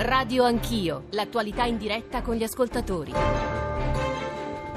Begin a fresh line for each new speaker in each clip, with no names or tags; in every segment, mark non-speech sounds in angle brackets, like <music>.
Radio Anch'io, l'attualità in diretta con gli ascoltatori.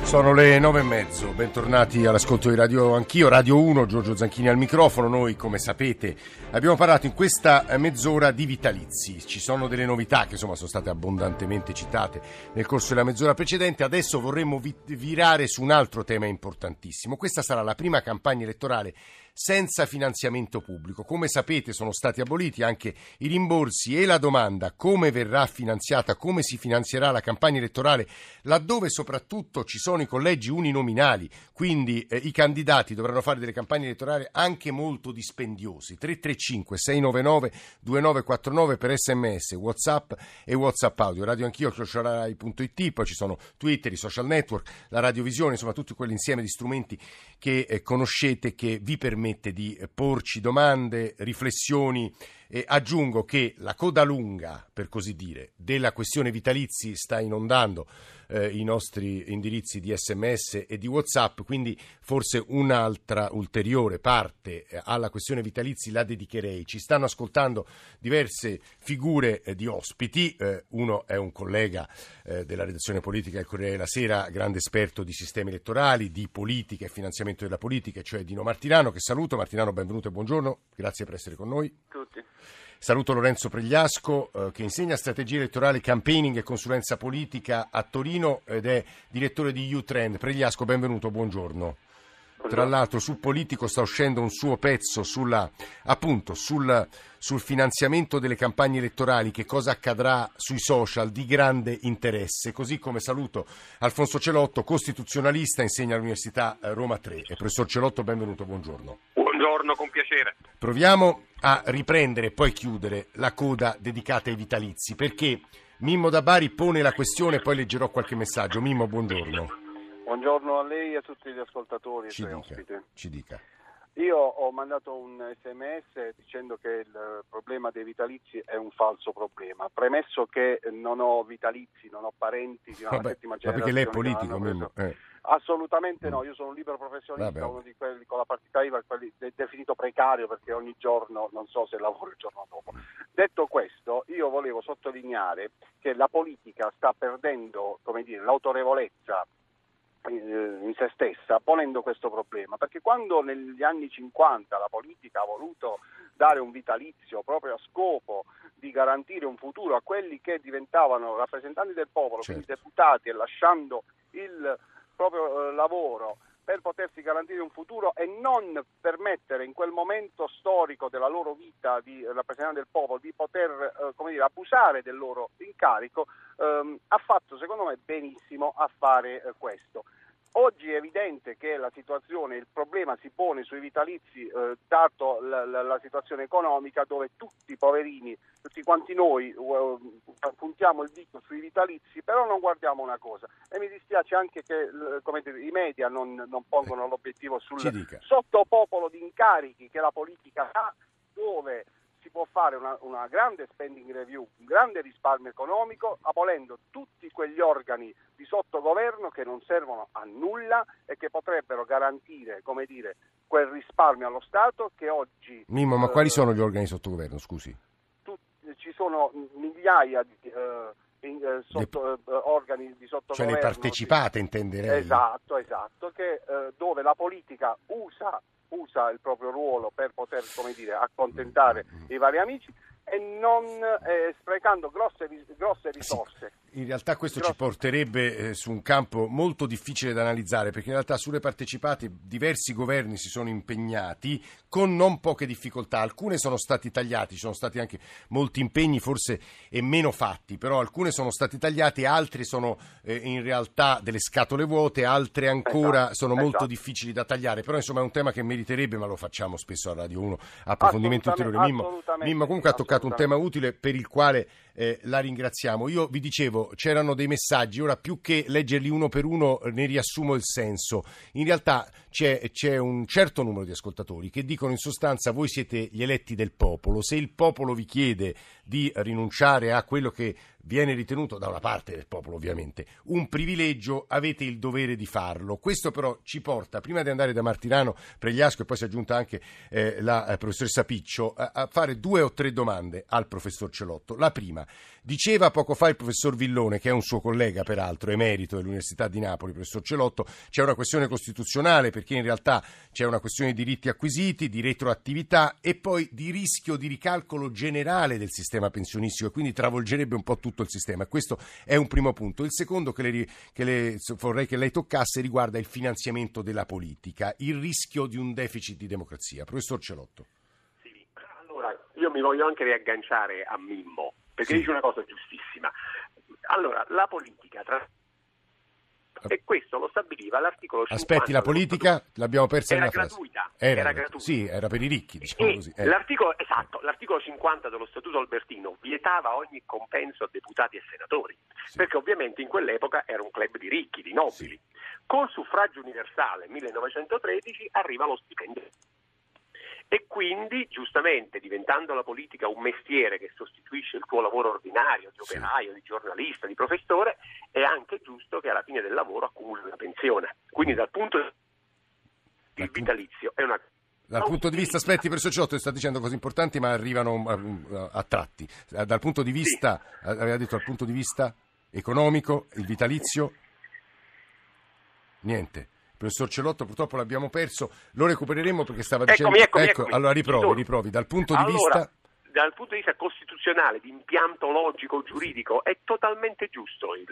Sono le nove e mezzo, bentornati all'ascolto di Radio Anch'io, Radio 1, Giorgio Zanchini al microfono. Noi, come sapete, abbiamo parlato in questa mezz'ora di vitalizi. Ci sono delle novità che insomma sono state abbondantemente citate nel corso della mezz'ora precedente. Adesso vorremmo vi- virare su un altro tema importantissimo. Questa sarà la prima campagna elettorale senza finanziamento pubblico. Come sapete sono stati aboliti anche i rimborsi e la domanda come verrà finanziata, come si finanzierà la campagna elettorale, laddove soprattutto ci sono i collegi uninominali, quindi eh, i candidati dovranno fare delle campagne elettorali anche molto dispendiosi. 335 699 2949 per sms, whatsapp e whatsapp audio. Radio anch'io, crociorai.it, poi ci sono Twitter, i social network, la radiovisione, insomma tutto quell'insieme di strumenti che eh, conoscete che vi permettono permette di porci domande, riflessioni. E aggiungo che la coda lunga, per così dire, della questione vitalizi sta inondando eh, i nostri indirizzi di sms e di whatsapp, quindi forse un'altra ulteriore parte eh, alla questione vitalizi la dedicherei. Ci stanno ascoltando diverse figure eh, di ospiti, eh, uno è un collega eh, della redazione politica del Corriere della Sera, grande esperto di sistemi elettorali, di politica e finanziamento della politica, cioè Dino Martinano, che saluto. Martinano, benvenuto e buongiorno, grazie per essere con noi.
Tutti.
Saluto Lorenzo Pregliasco eh, che insegna strategia elettorale, campaigning e consulenza politica a Torino ed è direttore di U-Trend. Pregliasco, benvenuto, buongiorno. Tra l'altro sul politico sta uscendo un suo pezzo sulla, appunto, sul, sul, finanziamento delle campagne elettorali, che cosa accadrà sui social di grande interesse, così come saluto Alfonso Celotto, costituzionalista, insegna all'Università eh, Roma 3. E professor Celotto, benvenuto, buongiorno.
Buongiorno, con piacere.
Proviamo a riprendere e poi chiudere la coda dedicata ai vitalizi, perché Mimmo da Bari pone la questione e poi leggerò qualche messaggio. Mimmo, buongiorno.
Buongiorno a lei e a tutti gli ascoltatori e
Ci
suoi
dica,
ospiti.
ci dica.
Io ho mandato un sms dicendo che il problema dei vitalizi è un falso problema, premesso che non ho vitalizi, non ho parenti di una
Vabbè,
settima
ma
generazione.
perché lei è politico, Mimmo? Eh.
Assolutamente no, io sono un libero professionista,
Vabbè.
uno di quelli con la partita IVA, quelli de- definito precario perché ogni giorno non so se lavoro il giorno dopo. Detto questo, io volevo sottolineare che la politica sta perdendo come dire, l'autorevolezza eh, in se stessa ponendo questo problema perché quando negli anni 50 la politica ha voluto dare un vitalizio proprio a scopo di garantire un futuro a quelli che diventavano rappresentanti del popolo, quindi
Certo.
deputati e lasciando il proprio eh, lavoro per potersi garantire un futuro e non permettere in quel momento storico della loro vita di rappresentanti del popolo di poter eh, dire, abusare del loro incarico, ehm, ha fatto secondo me benissimo a fare eh, questo. Oggi è evidente che la situazione, il problema si pone sui vitalizi, eh, dato la, la- la situazione economica, dove tutti i poverini, tutti quanti noi eh, puntiamo il dito sui vitalizi, però non guardiamo una cosa. E mi dispiace anche che dire, i media non, non pongono l'obiettivo sul sottopopolo di incarichi che la politica ha, dove si può fare una, una grande spending review, un grande risparmio economico, abolendo tutti quegli organi di sottogoverno che non servono a nulla e che potrebbero garantire, come dire, quel risparmio allo Stato che oggi
Mimmo, ma
eh,
quali sono gli organi sotto governo, scusi?
tu- ci sono migliaia di eh, in- eh, sotto- eh, organi di
Cioè
sottogoverno.
le partecipate, intenderei.
Esatto, esatto, che, eh, dove la politica usa, usa il proprio ruolo per poter, come dire, accontentare
Mm.
i vari amici e non eh, sprecando grosse, grosse risorse.
In realtà questo ci porterebbe eh, su un campo molto difficile da analizzare perché in realtà sulle partecipate diversi governi si sono impegnati con non poche difficoltà, alcune sono stati tagliati, ci sono stati anche molti impegni forse e meno fatti, però alcune sono stati tagliati, altre sono eh, in realtà delle scatole vuote, altre ancora
Esatto,
sono molto
esatto.
difficili da tagliare, però insomma è un tema che meriterebbe, ma lo facciamo spesso a Radio 1, approfondimenti ulteriori.
Assolutamente,
Mimmo, Mimmo comunque ha toccato un tema utile per il quale eh, la ringraziamo. Io vi dicevo, c'erano dei messaggi, ora più che leggerli uno per uno ne riassumo il senso. In realtà c'è, c'è un certo numero di ascoltatori che dicono in sostanza voi siete gli eletti del popolo, se il popolo vi chiede di rinunciare a quello che viene ritenuto da una parte del popolo ovviamente un privilegio, avete il dovere di farlo. Questo però ci porta, prima di andare da Martirano, Pregliasco e poi si è aggiunta anche eh, la eh, professoressa Piccio, a, a, fare due o tre domande al professor Celotto. La prima, diceva poco fa il professor Villone, che è un suo collega peraltro, emerito dell'Università di Napoli, professor Celotto, c'è una questione costituzionale perché in realtà c'è una questione di diritti acquisiti, di retroattività e poi di rischio di ricalcolo generale del sistema pensionistico e quindi travolgerebbe un po' tutto il sistema. Questo è un primo punto. Il secondo che, le, che le, vorrei che lei toccasse riguarda il finanziamento della politica, il rischio di un deficit di democrazia. Professor Celotto.
Sì, allora io mi voglio anche riagganciare a Mimmo, perché sì. dice una cosa giustissima. Allora, la politica tra e questo lo stabiliva l'articolo 50.
Aspetti, la politica l'abbiamo persa
era
in
una gratuita.
Era,
era gratuita.
Sì, era per i ricchi, diciamo così. Eh.
L'articolo, esatto, l'articolo 50 dello Statuto Albertino vietava ogni compenso a deputati e senatori, sì. perché ovviamente in quell'epoca era un club di ricchi, di nobili. Sì. Col suffragio universale 1913 arriva lo stipendio e quindi, giustamente, diventando la politica un mestiere che sostituisce il tuo lavoro ordinario di operaio, di giornalista, di professore, è anche giusto che alla fine del lavoro accumuli una pensione. Quindi dal punto di vista il vitalizio è una
dal punto di vista, aspetti, professor Ciotto, sta dicendo cose importanti ma arrivano a, a, a tratti. Dal punto di vista, sì. aveva detto dal punto di vista economico, il vitalizio? Niente professor Celotto purtroppo l'abbiamo perso, lo recupereremo perché stava dicendo...
Eccomi,
ecco,
eccomi.
allora riprovi, riprovi, dal punto di
allora,
vista...
Dal punto di vista costituzionale, di impianto logico, giuridico, è totalmente giusto il,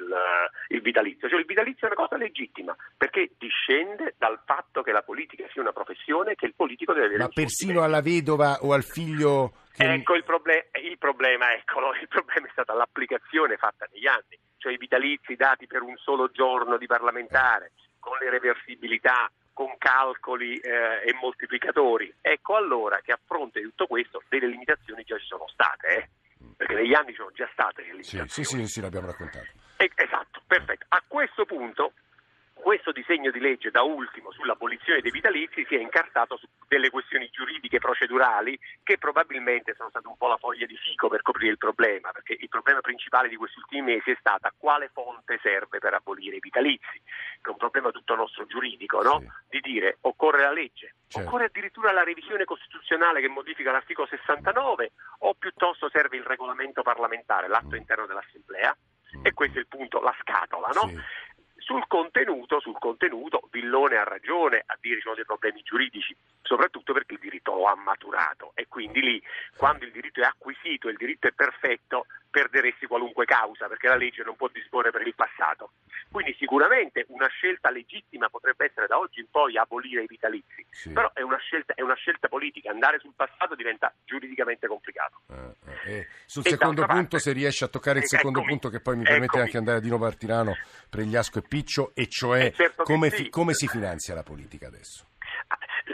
il vitalizio. Cioè, il vitalizio è una cosa legittima, perché discende dal fatto che la politica sia una professione che il politico deve avere.
Ma persino alla vedova o al figlio...
Che... Ecco il, proble- il problema, eccolo, <laughs> il problema è stata l'applicazione fatta negli anni, cioè i vitalizi dati per un solo giorno di parlamentare con le reversibilità, con calcoli eh, e moltiplicatori. Ecco allora che a fronte di tutto questo delle limitazioni già ci sono state, eh? perché negli anni ci sono già state delle limitazioni.
Sì, sì, sì, sì l'abbiamo raccontato.
Eh, esatto, perfetto. A questo punto questo disegno di legge, da ultimo, sull'abolizione dei vitalizi, si è incartato su delle questioni giuridiche procedurali che probabilmente sono state un po' la foglia di fico per coprire il problema, perché il problema principale di questi ultimi mesi è stata quale fonte serve per abolire i vitalizi, che è un problema tutto nostro giuridico, no? Sì. Di dire occorre la legge, certo. occorre addirittura la revisione costituzionale che modifica l'articolo 69 o piuttosto serve il regolamento parlamentare, l'atto mm. interno dell'Assemblea? Mm. E questo è il punto, la scatola, no? Sì. Sul contenuto, sul contenuto, Villone ha ragione a dire ci sono dei problemi giuridici, soprattutto perché il diritto lo ha maturato. E quindi lì, quando il diritto è acquisito e il diritto è perfetto, perderesti qualunque causa perché la legge non può disporre per il passato. Quindi sicuramente una scelta legittima potrebbe essere da oggi in poi abolire i vitalizi, sì. però è una, scelta, è una, scelta, politica, andare sul passato diventa giuridicamente complicato.
Eh, eh. Sul e secondo punto, parte, se riesce a toccare il secondo eccomi, punto che poi mi permette eccomi. anche di andare a Dino Martirano, Pregliasco e Piccio, e cioè eh, certo come, sì. fi, come si finanzia la politica adesso?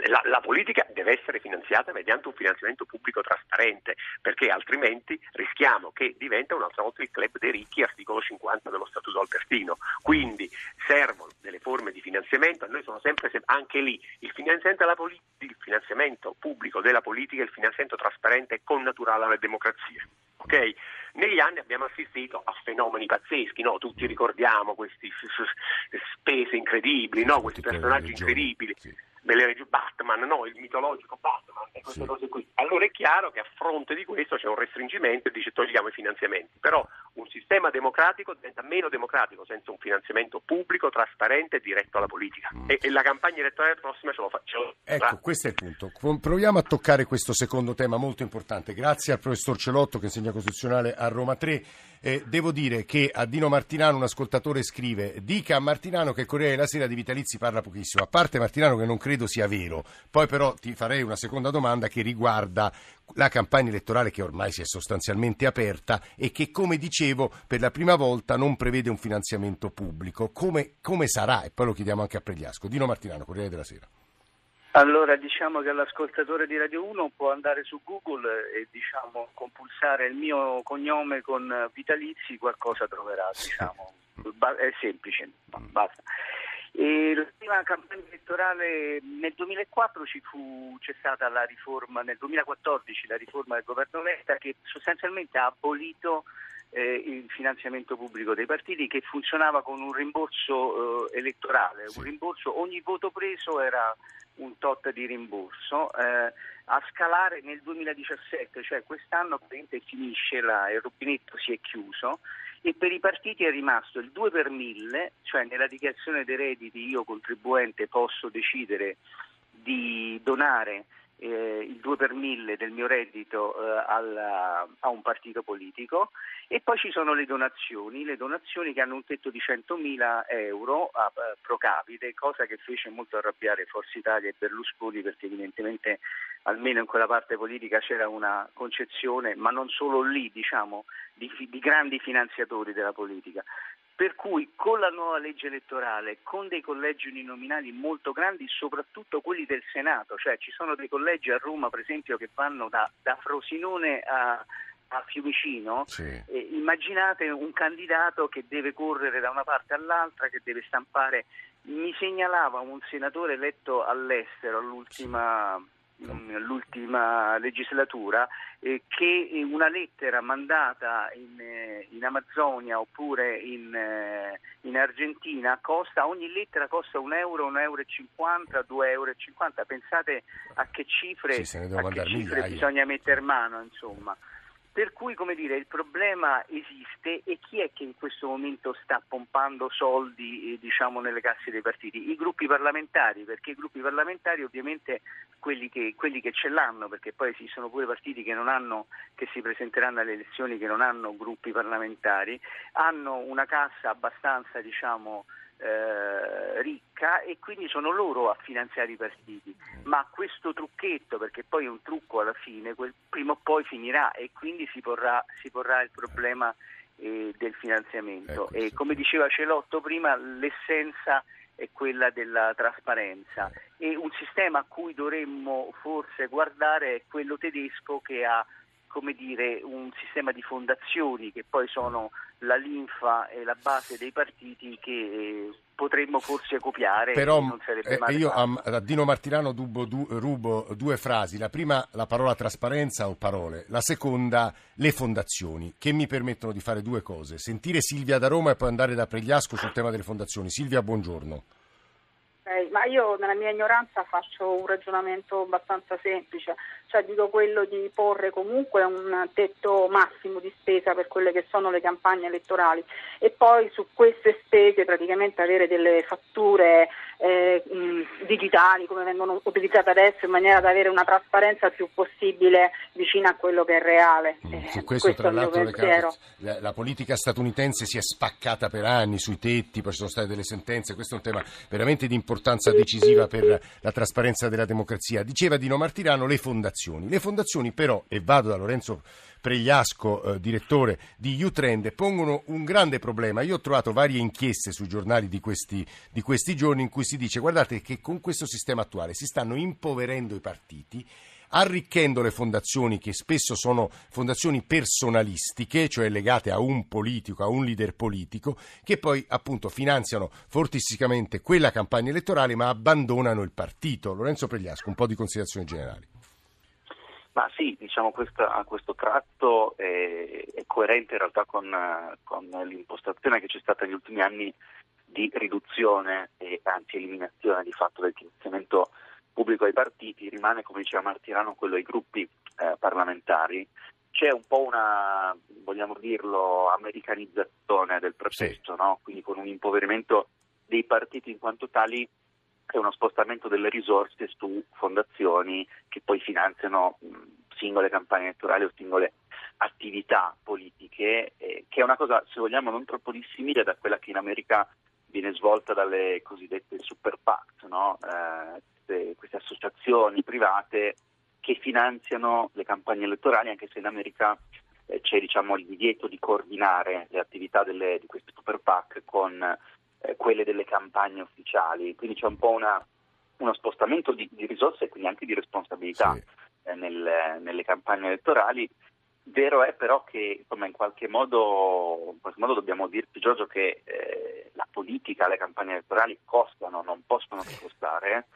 La, la, politica deve essere finanziata mediante un finanziamento pubblico trasparente, perché altrimenti rischiamo che diventa un'altra volta il club dei ricchi, articolo 50 dello Statuto Albertino. Quindi servono delle forme di finanziamento, noi sono sempre, anche lì, il finanziamento, poli- il finanziamento pubblico della politica, il finanziamento trasparente è connaturale alla democrazia. Okay? Negli anni abbiamo assistito a fenomeni pazzeschi, no? tutti ricordiamo queste spese incredibili, no? questi personaggi incredibili. Delle regioni Batman, no, il mitologico Batman e queste sì. cose qui. Allora è chiaro che a fronte di questo c'è un restringimento e dice togliamo i finanziamenti, però un sistema democratico diventa meno democratico senza un finanziamento pubblico, trasparente e diretto alla politica. Mm. E, e, la campagna elettorale prossima ce lo facciamo.
Ecco, questo è il punto. Proviamo a toccare questo secondo tema molto importante. Grazie al professor Celotto che insegna costituzionale a Roma 3. Eh, devo dire che a Dino Martinano un ascoltatore scrive dica a Martinano che il Corriere della Sera di Vitalizi parla pochissimo, a parte Martinano che non credo sia vero, poi però ti farei una seconda domanda che riguarda la campagna elettorale che ormai si è sostanzialmente aperta e che come dicevo per la prima volta non prevede un finanziamento pubblico. Come, come sarà? E poi lo chiediamo anche a Pregliasco. Dino Martinano, Corriere della Sera.
Allora diciamo che l'ascoltatore di Radio 1 può andare su Google e diciamo, compulsare il mio cognome con Vitalizi, qualcosa troverà, diciamo. è semplice, basta. E la prima campagna elettorale nel 2004 ci fu, c'è stata la riforma, nel 2014 la riforma del governo Letta che sostanzialmente ha abolito eh, il finanziamento pubblico dei partiti che funzionava con un rimborso eh, elettorale, un rimborso, ogni voto preso era un tot di rimborso. Eh, a scalare nel 2017, cioè quest'anno finisce la, il rubinetto si è chiuso e per i partiti è rimasto il 2 per 1000, cioè nella dichiarazione dei redditi io contribuente posso decidere di donare eh, il 2 per 1000 del mio reddito eh, alla, a un partito politico e poi ci sono le donazioni, le donazioni che hanno un tetto di 100.000 euro a, a pro capite, cosa che fece molto arrabbiare Forza Italia e Berlusconi perché evidentemente almeno in quella parte politica c'era una concezione, ma non solo lì, diciamo, di, di grandi finanziatori della politica. Per cui con la nuova legge elettorale, con dei collegi uninominali molto grandi, soprattutto quelli del Senato, cioè ci sono dei collegi a Roma per esempio che vanno da, da Frosinone a, a Fiumicino, sì. eh, immaginate un candidato che deve correre da una parte all'altra, che deve stampare. Mi segnalava un senatore eletto all'estero all'ultima. Sì l'ultima legislatura eh, che una lettera mandata in, eh, in Amazzonia oppure in, eh, in, Argentina costa, ogni lettera costa un euro, un euro e cinquanta, due euro e cinquanta. Pensate a che cifre, sì, a che cifre bisogna mettere mano, insomma. Per cui, come dire, il problema esiste e chi è che in questo momento sta pompando soldi eh, diciamo, nelle casse dei partiti? I gruppi parlamentari, perché i gruppi parlamentari ovviamente quelli che, quelli che ce l'hanno, perché poi esistono pure partiti che, hanno, che si presenteranno alle elezioni che non hanno gruppi parlamentari, hanno una cassa abbastanza diciamo, eh, ricca e quindi sono loro a finanziare i partiti. Ma questo trucchetto, perché poi è un trucco alla fine, quel, prima o poi finirà e quindi si porrà, si porrà il problema eh, del finanziamento. Ecco, e come diceva Celotto prima, l'essenza è quella della trasparenza e un sistema a cui dovremmo forse guardare è quello tedesco che ha come dire, un sistema di fondazioni che poi sono la linfa e la base dei partiti che eh, potremmo forse copiare.
Però eh, io a, a, Dino Martirano dubo, du, rubo due frasi. La prima la parola trasparenza o parole, la seconda le fondazioni che mi permettono di fare due cose. Sentire Silvia da Roma e poi andare da Pregliasco sul tema delle fondazioni. Silvia, buongiorno.
Eh, ma io nella mia ignoranza faccio un ragionamento abbastanza semplice cioè dico quello di porre comunque un tetto massimo di spesa per quelle che sono le campagne elettorali e poi su queste spese praticamente avere delle fatture eh, mh, digitali come vengono utilizzate adesso in maniera da avere una trasparenza più possibile vicina a quello che è reale.
Mm, eh, su questo, questo tra l'altro la, la, politica statunitense si è spaccata per anni sui tetti, poi ci sono state delle sentenze, questo è un tema veramente di importanza decisiva per la trasparenza della democrazia. Diceva Dino Martirano le fondazioni fondazioni. Le fondazioni però, e vado da Lorenzo Pregliasco, eh, direttore di Utrend, pongono un grande problema. Io ho trovato varie inchieste sui giornali di questi, di questi giorni in cui si dice guardate che con questo sistema attuale si stanno impoverendo i partiti arricchendo le fondazioni che spesso sono fondazioni personalistiche, cioè legate a un politico, a un leader politico, che poi appunto finanziano fortissimamente quella campagna elettorale ma abbandonano il partito. Lorenzo Pregliasco, un po' di considerazioni generali.
Ma sì, diciamo questa, a questo tratto è, è, coerente in realtà con, con, l'impostazione che c'è stata negli ultimi anni di riduzione e anzi eliminazione di fatto del finanziamento pubblico ai partiti, rimane come diceva Martirano quello ai gruppi eh, parlamentari. C'è un po' una, vogliamo dirlo, americanizzazione del processo, sì. no? quindi con un impoverimento dei partiti in quanto tali è uno spostamento delle risorse su fondazioni che poi finanziano singole campagne elettorali o singole attività politiche, eh, che è una cosa, se vogliamo, non troppo dissimile da quella che in America viene svolta dalle cosiddette super PAC, no? eh, queste, queste associazioni private che finanziano le campagne elettorali, anche se in America eh, c'è diciamo, il divieto di coordinare le attività delle, di queste super PAC con eh, quelle delle campagne ufficiali, quindi c'è un po' una, uno spostamento di, di, risorse e quindi anche di responsabilità sì. eh, nel, nelle campagne elettorali. Vero è però che insomma, in, qualche modo, in qualche modo dobbiamo dirci Giorgio che eh, la politica, le campagne elettorali costano, non possono costare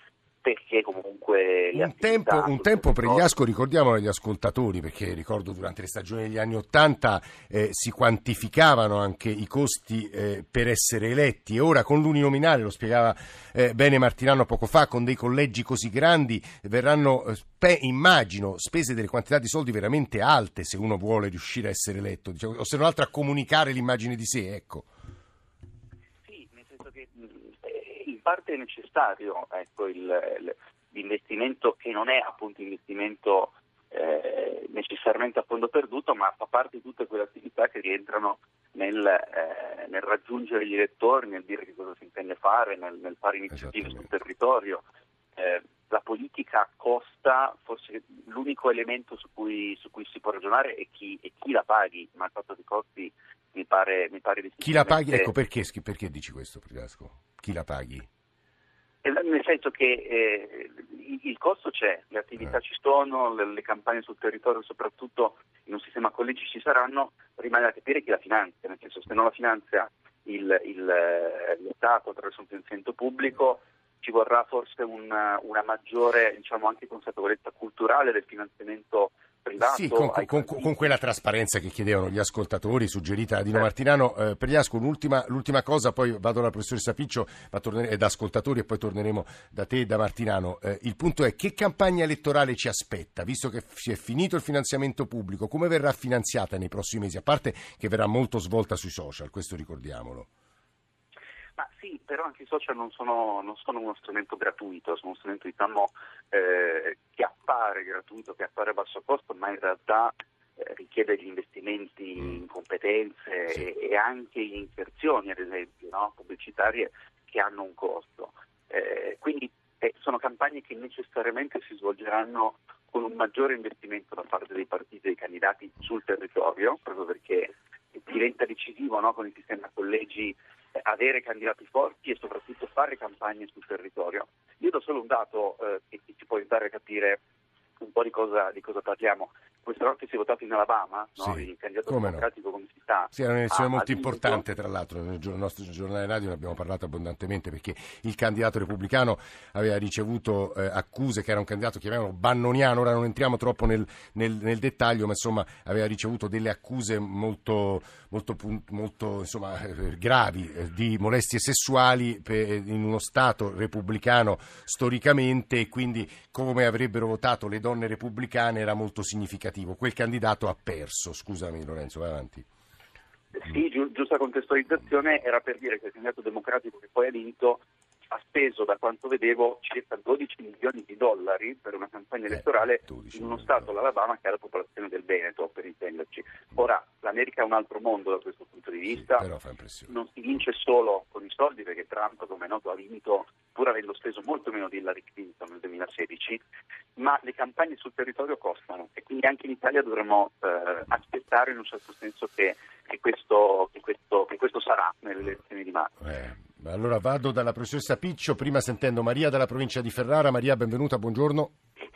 perché comunque...
Un tempo, un tempo Pregliasco, ricordiamolo agli ascoltatori, perché ricordo durante le stagioni degli anni Ottanta eh, si quantificavano anche i costi eh, per essere eletti e ora con l'uninominale, lo spiegava eh, bene Martinano poco fa, con dei collegi così grandi verranno, eh, pe, immagino, spese delle quantità di soldi veramente alte se uno vuole riuscire a essere eletto, diciamo, o se non altro a comunicare l'immagine di sé, ecco.
Parte è necessario ecco, il, l'investimento che non è appunto investimento eh, necessariamente a fondo perduto, ma fa parte di tutte quelle attività che rientrano nel, eh, nel raggiungere gli elettori, nel dire che cosa si intende fare, nel, nel fare iniziative sul territorio. Eh, la politica costa, forse l'unico elemento su cui, su cui si può ragionare è chi, è chi, la paghi, ma il fatto dei costi mi pare, mi pare
Chi la paghi? Ecco perché, perché dici questo, Prigasco? Chi la paghi?
Nel senso che eh, il costo c'è, le attività eh. ci sono, le, le, campagne sul territorio, soprattutto in un sistema collegi ci saranno, rimane da capire chi la finanzia, nel senso se non la finanzia il, il, lo Stato attraverso un finanziamento pubblico ci vorrà forse una, una maggiore diciamo, anche consapevolezza culturale del finanziamento privato.
Sì, con, con, con, quella trasparenza che chiedevano gli ascoltatori, suggerita da Dino eh. Martinano. Eh, Pregliasco, l'ultima, l'ultima, cosa, poi vado dalla professoressa Piccio e da ascoltatori e poi torneremo da te e da Martinano. Eh, il punto è che campagna elettorale ci aspetta, visto che si è finito il finanziamento pubblico, come verrà finanziata nei prossimi mesi, a parte che verrà molto svolta sui social, questo ricordiamolo.
Ma sì, però anche i social non sono, non sono uno strumento gratuito, sono uno strumento diciamo, eh, che appare gratuito, che appare a basso costo, ma in realtà eh, richiede gli investimenti mm. in competenze sì. e, e, anche in inserzioni, ad esempio, no? pubblicitarie che hanno un costo. Eh, quindi eh, sono campagne che necessariamente si svolgeranno con un maggiore investimento da parte dei partiti e dei candidati sul territorio, proprio perché diventa decisivo no? con il sistema collegi avere candidati forti e soprattutto fare campagne sul territorio. Io do solo un dato eh, che ci può aiutare a capire un po' di cosa, di cosa parliamo questa notte si è votato in Alabama, no?
sì.
il candidato
come
democratico
no.
come si sta.
Sì, è un'elezione molto importante, tra l'altro, nel nostro giornale radio ne abbiamo parlato abbondantemente perché il candidato repubblicano aveva ricevuto eh, accuse che era un candidato chiamiamolo bannoniano, ora non entriamo troppo nel, nel, nel dettaglio, ma insomma aveva ricevuto delle accuse molto, molto, molto insomma, eh, gravi eh, di molestie sessuali per, in uno Stato repubblicano storicamente e quindi come avrebbero votato le donne repubblicane era molto significativo significativo. Quel candidato ha perso. Scusami Lorenzo, vai avanti.
Sì, gi- giusta contestualizzazione era per dire che il candidato democratico che poi ha vinto ha speso, da quanto vedevo, circa 12 milioni di dollari per una campagna eh, elettorale in uno stato, l'Alabama, che ha la popolazione del Veneto, per intenderci. Ora, l'America è un altro mondo da questo punto di vista.
Sì,
non si vince solo con i soldi, perché Trump, come è noto, ha vinto pur avendo speso molto meno di Hillary Clinton nel 2016, ma le campagne sul territorio costano e quindi anche in Italia dovremmo eh, aspettare in un certo senso che, che, questo, che, questo, che questo, sarà nelle elezioni di marzo.
Eh. Allora vado dalla professoressa Piccio, prima sentendo Maria dalla provincia di Ferrara. Maria, benvenuta, buongiorno.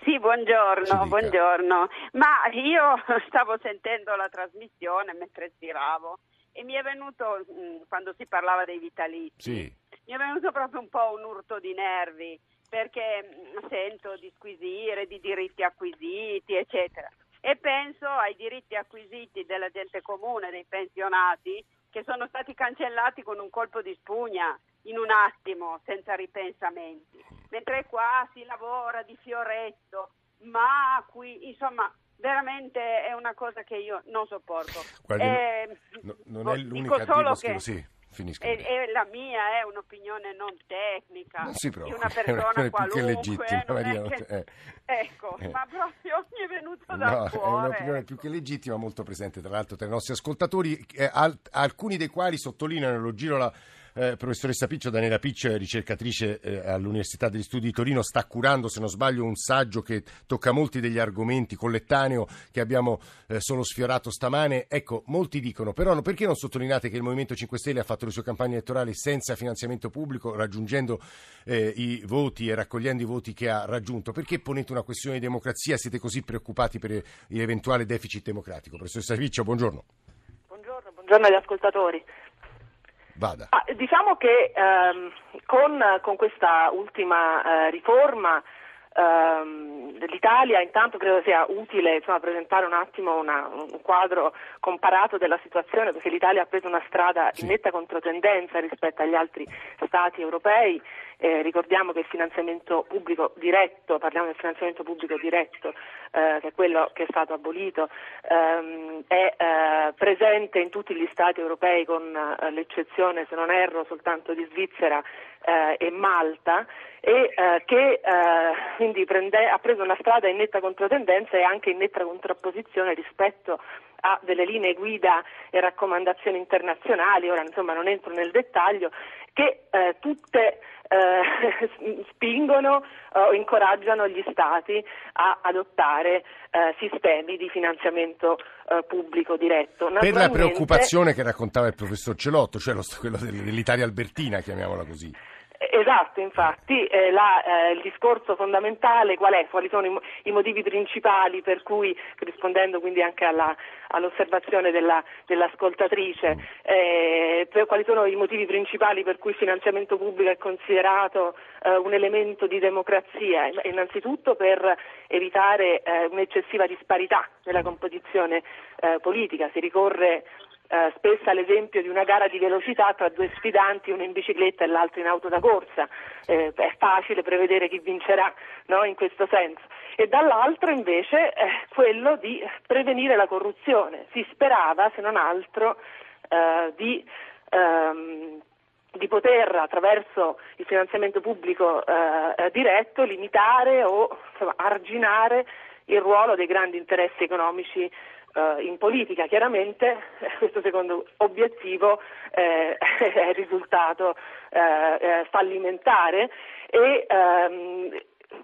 Sì, buongiorno, buongiorno. Ma io <laughs> stavo sentendo la trasmissione mentre giravo e mi è venuto, mm, quando si parlava dei vitalizi,
sì.
mi è venuto proprio un po' un urto di nervi perché mm, sento di squisire, di diritti acquisiti, eccetera. E penso ai diritti acquisiti della gente comune, dei pensionati, che sono stati cancellati con un colpo di spugna in un attimo, senza ripensamenti. Mentre qua si lavora di fioretto, ma qui, insomma, veramente è una cosa che io non sopporto.
Guardi, eh, no, non è l'unica dico solo che sì. Finisca.
E, e, la mia è un'opinione non tecnica
non si di
una <laughs> persona qualunque.
Più che legittima, Maria,
che...
eh.
Ecco, eh. ma proprio mi è venuto da
no,
cuore.
È un'opinione più che legittima, molto presente tra l'altro tra i nostri ascoltatori, eh, al, alcuni dei quali sottolineano, lo giro la eh, professoressa Piccio, Daniela Piccio è ricercatrice eh, all'Università degli Studi di Torino, sta curando, se non sbaglio, un saggio che tocca molti degli argomenti collettaneo che abbiamo eh, solo sfiorato stamane. Ecco, molti dicono, però perché non sottolineate che il Movimento 5 Stelle ha fatto le sue campagne elettorali senza finanziamento pubblico, raggiungendo eh, i voti e raccogliendo i voti che ha raggiunto? Perché ponete una questione di democrazia? Siete così preoccupati per l'eventuale deficit democratico? Professoressa Piccio, buongiorno.
Buongiorno, buongiorno agli ascoltatori.
Vada.
Ah, diciamo che ehm, con, con questa ultima eh, riforma ehm, l'Italia intanto credo sia utile insomma, presentare un attimo una, un quadro comparato della situazione perché l'Italia ha preso una strada in netta controtendenza rispetto agli altri Stati europei. Eh, ricordiamo che il finanziamento pubblico diretto, parliamo del finanziamento pubblico diretto, eh, che è quello che è stato abolito, ehm, è eh, presente in tutti gli Stati europei con eh, l'eccezione, se non erro, soltanto di Svizzera eh, e Malta e eh, che quindi prende, ha preso una strada in netta controtendenza e anche in netta contrapposizione rispetto a delle linee guida e raccomandazioni internazionali, ora insomma non entro nel dettaglio, che eh, tutte eh, <laughs> spingono o incoraggiano gli Stati a adottare eh, sistemi di finanziamento eh, pubblico diretto.
Per la preoccupazione che raccontava il professor Celotto, cioè lo, quello dell'Italia albertina, chiamiamola così.
Esatto, infatti eh, la, eh, il discorso fondamentale qual è? Quali sono i, i, motivi principali per cui, rispondendo quindi anche alla, all'osservazione della, dell'ascoltatrice, eh, quali sono i motivi principali per cui il finanziamento pubblico è considerato eh, un elemento di democrazia? Innanzitutto per evitare eh, un'eccessiva disparità nella composizione eh, politica, si ricorre eh, spesso all'esempio di una gara di velocità tra due sfidanti, uno in bicicletta e l'altro in auto da corsa. Eh, è facile prevedere chi vincerà no? in questo senso. E dall'altro invece eh, quello di prevenire la corruzione. Si sperava, se non altro, eh, di ehm, di poter attraverso il finanziamento pubblico eh, diretto limitare o insomma, arginare il ruolo dei grandi interessi economici uh, in politica. Chiaramente eh, <laughs> questo secondo obiettivo eh, <laughs> è risultato eh, fallimentare e ehm,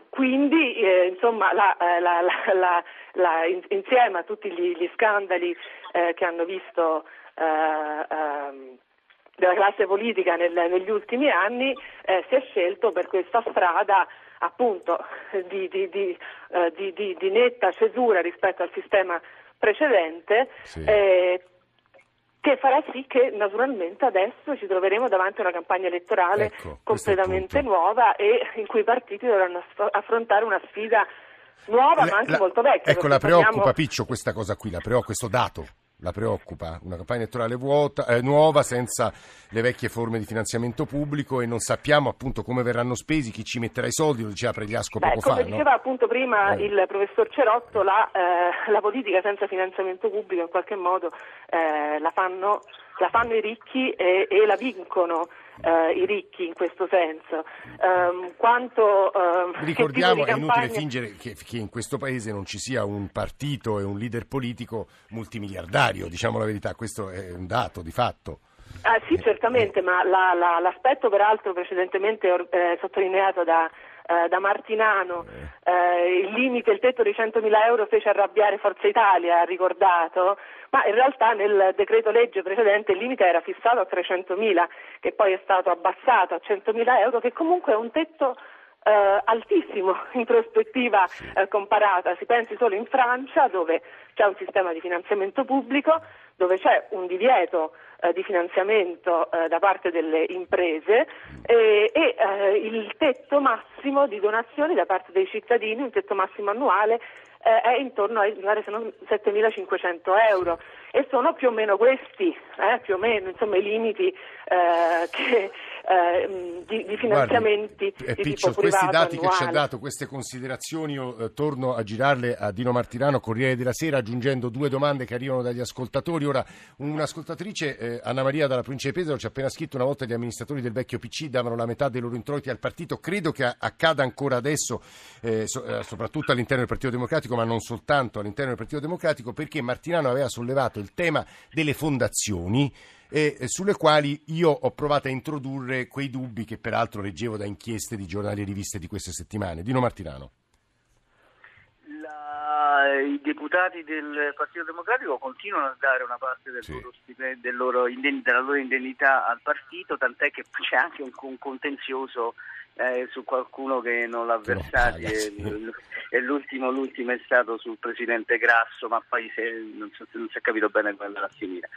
quindi eh, insomma, la, la, la, insieme a tutti gli, gli scandali eh, che hanno visto ehm, della classe politica nel, negli ultimi anni si è scelto per questa strada appunto di, di, di, di netta cesura rispetto al sistema precedente sì. eh, che farà sì che naturalmente adesso ci troveremo davanti a una campagna elettorale ecco, completamente nuova e in cui i partiti dovranno affrontare una sfida nuova la, ma anche
la,
molto vecchia.
Ecco, la preoccupa parliamo... Piccio questa cosa qui, la preoccupa questo dato la preoccupa una campagna elettorale vuota, eh, nuova senza le vecchie forme di finanziamento pubblico e non sappiamo appunto come verranno spesi, chi ci metterà i soldi, lo diceva Pregliasco
Beh,
poco
come
fa.
Come diceva
no?
appunto prima eh. il professor Cerotto, la, eh, la, politica senza finanziamento pubblico in qualche modo eh, la fanno, la, fanno, i ricchi e, e la vincono eh, i ricchi in questo senso. Um, quanto, um, <laughs>
Ricordiamo,
è
inutile fingere che, che, in questo paese non ci sia un partito e un leader politico multimiliardario, diciamo la verità, questo è un dato di fatto.
Ah, sì, certamente, ma la, la, l'aspetto peraltro precedentemente eh, sottolineato da, eh, da Martinano, eh, il limite, il tetto di 100.000 euro fece arrabbiare Forza Italia, ha ricordato, ma in realtà nel decreto legge precedente il limite era fissato a 300.000, che poi è stato abbassato a 100.000 euro, che comunque è un tetto eh, altissimo <laughs> in prospettiva eh, comparata. Si pensi solo in Francia dove c'è un sistema di finanziamento pubblico, dove c'è un divieto eh, di finanziamento eh, da parte delle imprese e, e eh, il tetto massimo di donazioni da parte dei cittadini, un tetto massimo annuale eh, è intorno ai 7.500 euro e sono più o meno questi, eh, più o meno, insomma, i limiti eh, che, eh, di, di, finanziamenti
Guardi,
di
Piccio, questi dati
annuale.
che ci ha dato, queste considerazioni, io eh, torno a girarle a Dino Martirano, Corriere della Sera, aggiungendo due domande che arrivano dagli ascoltatori. Ora, un'ascoltatrice, eh, Anna Maria dalla provincia di Pesaro, ci ha appena scritto una volta gli amministratori del vecchio PC davano la metà dei loro introiti al partito. Credo che accada ancora adesso, eh, so, eh, soprattutto all'interno del Partito Democratico, ma non soltanto all'interno del Partito Democratico, perché Martinano aveva sollevato il tema delle fondazioni eh, sulle quali io ho provato a introdurre quei dubbi che peraltro leggevo da inchieste di giornali e riviste di queste settimane. Dino Martirano.
I deputati del Partito Democratico continuano a dare una parte del sì. loro stipendio, del loro, della loro indennità al partito, tant'è che c'è anche un, un contenzioso eh, su qualcuno che non l'ha versato e, e l'ultimo, l'ultimo, è stato sul presidente Grasso, ma poi se, non, so, non, si è capito bene come andrà a finire.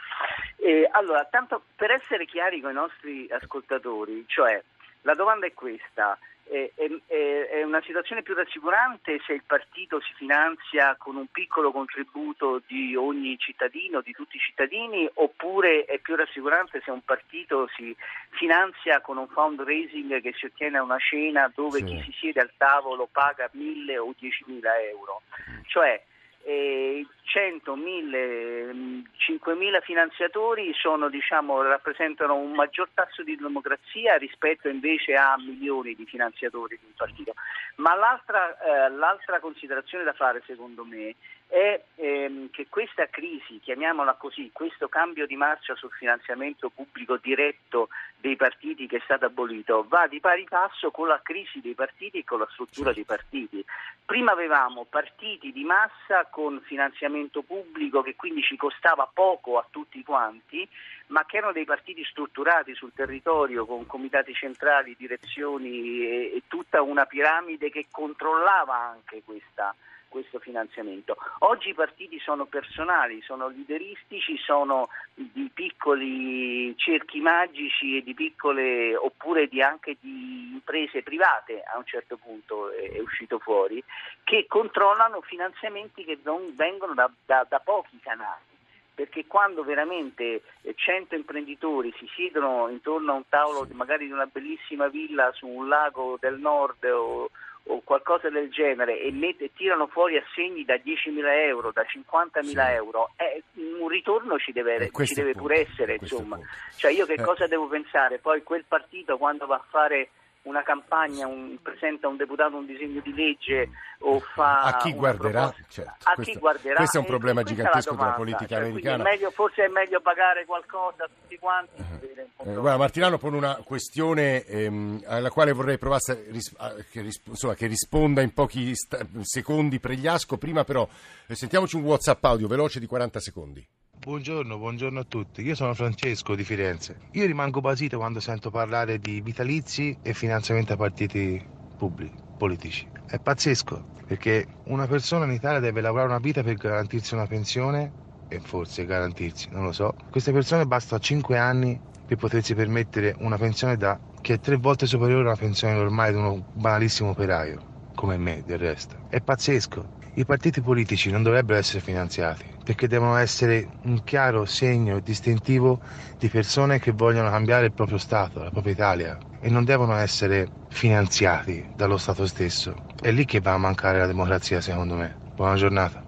E, allora, tanto per essere chiari con i nostri ascoltatori, cioè la domanda è questa. È, è, è, una situazione più rassicurante se il partito si finanzia con un piccolo contributo di ogni cittadino, di tutti i cittadini, oppure è più rassicurante se un partito si finanzia con un fundraising che si ottiene a una cena dove sì. chi si siede al tavolo paga mille o diecimila euro. Cioè, eh, 100, 1000, 5000 finanziatori sono, diciamo, rappresentano un maggior tasso di democrazia rispetto invece a milioni di finanziatori di un partito. Ma l'altra, eh, l'altra considerazione da fare secondo me è ehm, che questa crisi, chiamiamola così, questo cambio di marcia sul finanziamento pubblico diretto dei partiti che è stato abolito, va di pari passo con la crisi dei partiti e con la struttura dei partiti. Prima avevamo partiti di massa con finanziamento pubblico che quindi ci costava poco a tutti quanti, ma che erano dei partiti strutturati sul territorio con comitati centrali, direzioni e, e tutta una piramide che controllava anche questa questo finanziamento. Oggi i partiti sono personali, sono lideristici, sono di piccoli cerchi magici di piccole oppure di anche di imprese private a un certo punto è, uscito fuori che controllano finanziamenti che vengono da, da, da pochi canali perché quando veramente 100 imprenditori si siedono intorno a un tavolo magari di una bellissima villa su un lago del nord o, o qualcosa del genere e mette, tirano fuori assegni da 10.000 euro, da 50.000 sì. euro, eh, un ritorno ci deve, eh, ci deve pure essere. Insomma. Cioè io che eh. cosa devo pensare? Poi quel partito quando va a fare una campagna, un, presenta un deputato un disegno di legge o fa...
A chi guarderà? Certo.
A
questo,
chi guarderà?
Questo è un problema gigantesco della politica cioè, americana.
È meglio, forse è meglio pagare qualcosa a tutti quanti.
Uh-huh. Eh, guarda, Martinano pone una questione ehm, alla quale vorrei provare ris- che, ris- insomma, che, risponda in pochi st- secondi Pregliasco. Prima però eh, sentiamoci un WhatsApp audio veloce di 40 secondi.
Buongiorno, buongiorno a tutti. Io sono Francesco di Firenze. Io rimango basito quando sento parlare di vitalizi e finanziamento a partiti pubblici, politici. È pazzesco, perché una persona in Italia deve lavorare una vita per garantirsi una pensione e forse garantirsi, non lo so. Queste persone bastano 5 anni per potersi permettere una pensione da, che è tre volte superiore a una pensione normale di uno banalissimo operaio, come me del resto. È pazzesco. I partiti politici non dovrebbero essere finanziati perché devono essere un chiaro segno distintivo di persone che vogliono cambiare il proprio Stato, la propria Italia e non devono essere finanziati dallo Stato stesso. È lì che va a mancare la democrazia secondo me. Buona giornata.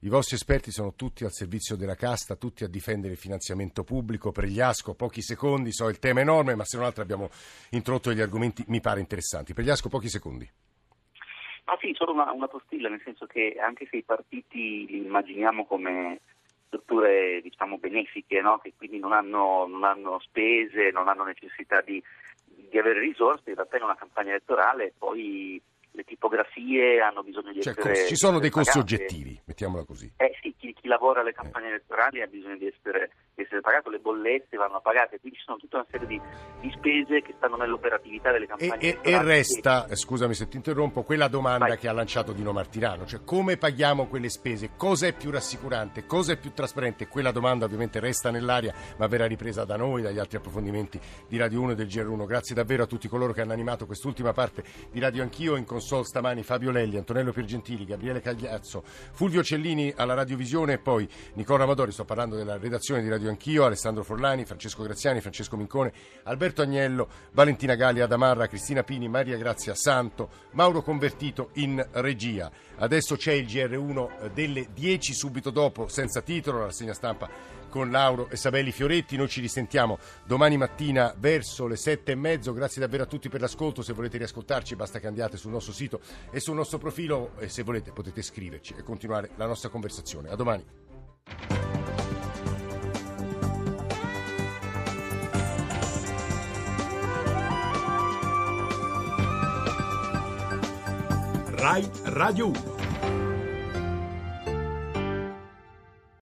I vostri esperti sono tutti al servizio della casta, tutti a difendere il finanziamento pubblico. Per gli asco, pochi secondi, so il tema è enorme, ma se non altro abbiamo introdotto degli argomenti, mi pare interessanti. Per gli asco, pochi secondi.
Ah sì, solo una, una postilla, nel senso che anche se i partiti li immaginiamo come strutture diciamo, benefiche, no? che quindi non hanno, non hanno, spese, non hanno necessità di, di avere risorse, in realtà in una campagna elettorale poi le tipografie hanno bisogno di
cioè,
essere...
Ci sono dei costi oggettivi, mettiamola così.
Eh sì, chi, chi lavora alle campagne eh. elettorali ha bisogno di essere di essere pagato, le bollette vanno pagate, quindi ci sono tutta una serie di, di spese che stanno nell'operatività delle campagne.
E, e, resta, e... scusami se ti interrompo, quella domanda Vai. che ha lanciato Dino Martirano, cioè come paghiamo quelle spese, cosa è più rassicurante, cosa è più trasparente, quella domanda ovviamente resta nell'aria ma verrà ripresa da noi, dagli altri approfondimenti di Radio 1 e del GR1. Grazie davvero a tutti coloro che hanno animato quest'ultima parte di Radio Anch'io, in console stamani Fabio Lelli, Antonello Piergentili, Gabriele Cagliazzo, Fulvio Cellini alla radiovisione e poi Nicola Amadori, sto parlando della redazione di Radio Radio Anch'io, Alessandro Forlani, Francesco Graziani, Francesco Mincone, Alberto Agnello, Valentina Gali Adamarra, Cristina Pini, Maria Grazia Santo, Mauro Convertito in regia. Adesso c'è il GR1 delle 10 subito dopo, senza titolo, la rassegna stampa con Lauro e Sabelli Fioretti. Noi ci risentiamo domani mattina verso le sette e mezzo. Grazie davvero a tutti per l'ascolto. Se volete riascoltarci basta che andiate sul nostro sito e sul nostro profilo e se volete potete scriverci e continuare la nostra conversazione. A domani.
Rai Radio 1.